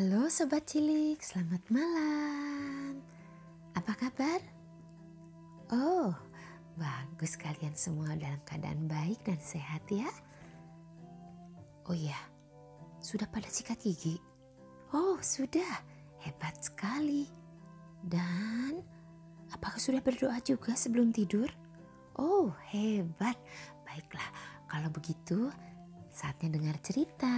Halo Sobat Cilik, selamat malam. Apa kabar? Oh, bagus kalian semua dalam keadaan baik dan sehat ya. Oh iya, sudah pada sikat gigi? Oh sudah, hebat sekali. Dan apakah sudah berdoa juga sebelum tidur? Oh hebat, baiklah kalau begitu saatnya dengar cerita.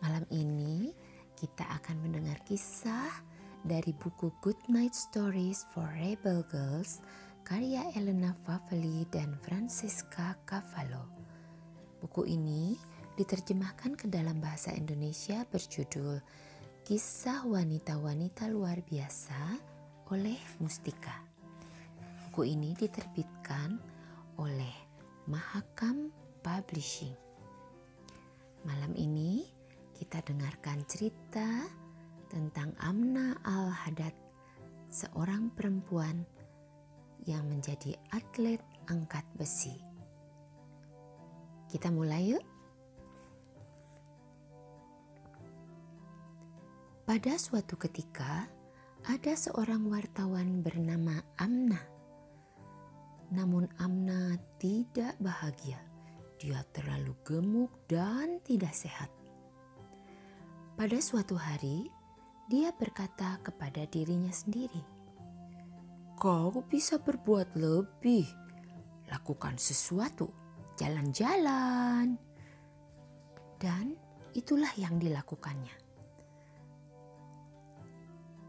Malam ini kita akan mendengar kisah dari buku Good Night Stories for Rebel Girls karya Elena Faveli dan Francisca Cavallo. Buku ini diterjemahkan ke dalam bahasa Indonesia berjudul Kisah Wanita-Wanita Luar Biasa oleh Mustika. Buku ini diterbitkan oleh Mahakam Publishing. Malam ini kita dengarkan cerita tentang Amna Al-Hadad, seorang perempuan yang menjadi atlet angkat besi. Kita mulai yuk. Pada suatu ketika, ada seorang wartawan bernama Amna. Namun Amna tidak bahagia. Dia terlalu gemuk dan tidak sehat. Pada suatu hari, dia berkata kepada dirinya sendiri, "Kau bisa berbuat lebih. Lakukan sesuatu, jalan-jalan." Dan itulah yang dilakukannya.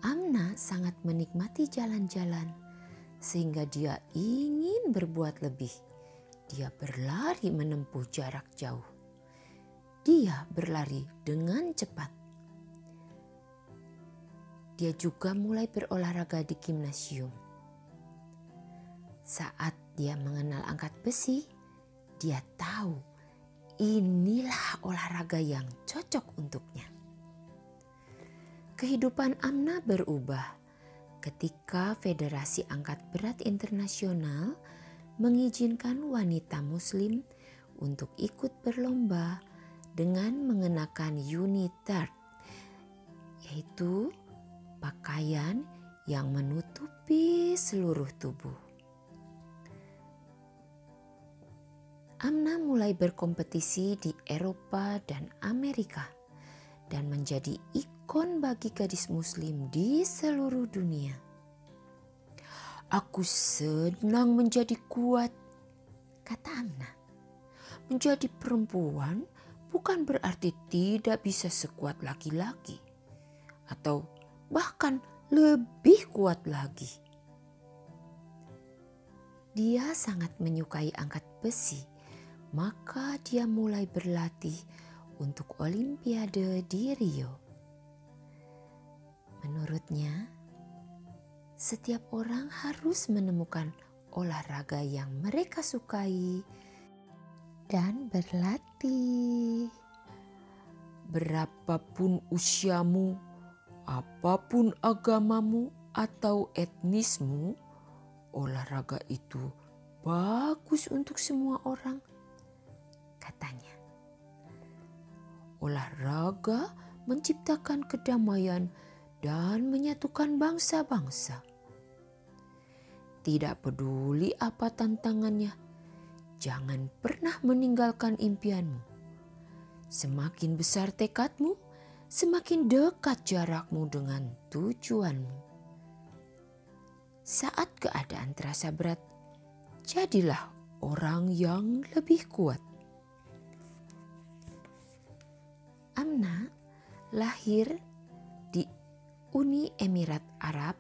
Amna sangat menikmati jalan-jalan, sehingga dia ingin berbuat lebih. Dia berlari menempuh jarak jauh. Dia berlari dengan cepat dia juga mulai berolahraga di gimnasium. Saat dia mengenal angkat besi, dia tahu inilah olahraga yang cocok untuknya. Kehidupan Amna berubah ketika Federasi Angkat Berat Internasional mengizinkan wanita Muslim untuk ikut berlomba dengan mengenakan unitard, yaitu pakaian yang menutupi seluruh tubuh. Amna mulai berkompetisi di Eropa dan Amerika dan menjadi ikon bagi gadis muslim di seluruh dunia. Aku senang menjadi kuat, kata Amna. Menjadi perempuan bukan berarti tidak bisa sekuat laki-laki atau bahkan lebih kuat lagi. Dia sangat menyukai angkat besi, maka dia mulai berlatih untuk Olimpiade di Rio. Menurutnya, setiap orang harus menemukan olahraga yang mereka sukai dan berlatih. Berapapun usiamu, apa pun agamamu atau etnismu, olahraga itu bagus untuk semua orang, katanya. Olahraga menciptakan kedamaian dan menyatukan bangsa-bangsa. Tidak peduli apa tantangannya, jangan pernah meninggalkan impianmu. Semakin besar tekadmu, semakin dekat jarakmu dengan tujuanmu. Saat keadaan terasa berat, jadilah orang yang lebih kuat. Amna lahir di Uni Emirat Arab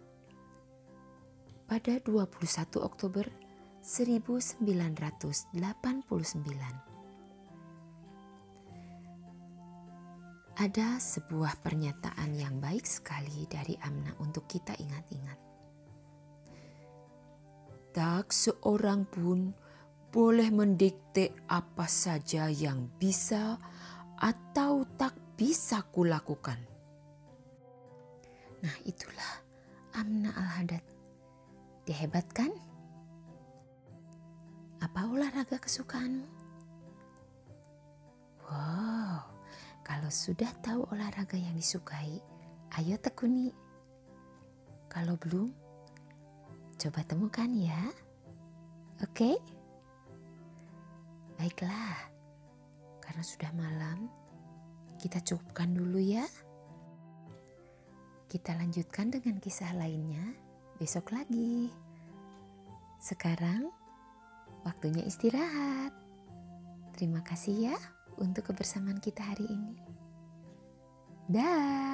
pada 21 Oktober 1989. Ada sebuah pernyataan yang baik sekali dari Amna untuk kita ingat-ingat. Tak seorang pun boleh mendikte apa saja yang bisa atau tak bisa kulakukan. Nah itulah Amna Al-Hadad. Dia hebat kan? Apa olahraga kesukaanmu? Wow, Kalau sudah tahu olahraga yang disukai, ayo tekuni. Kalau belum, coba temukan ya. Oke? Baiklah, karena sudah malam, kita cukupkan dulu ya. Kita lanjutkan dengan kisah lainnya besok lagi. Sekarang, waktunya istirahat. Terima kasih ya untuk kebersamaan kita hari ini. Dah.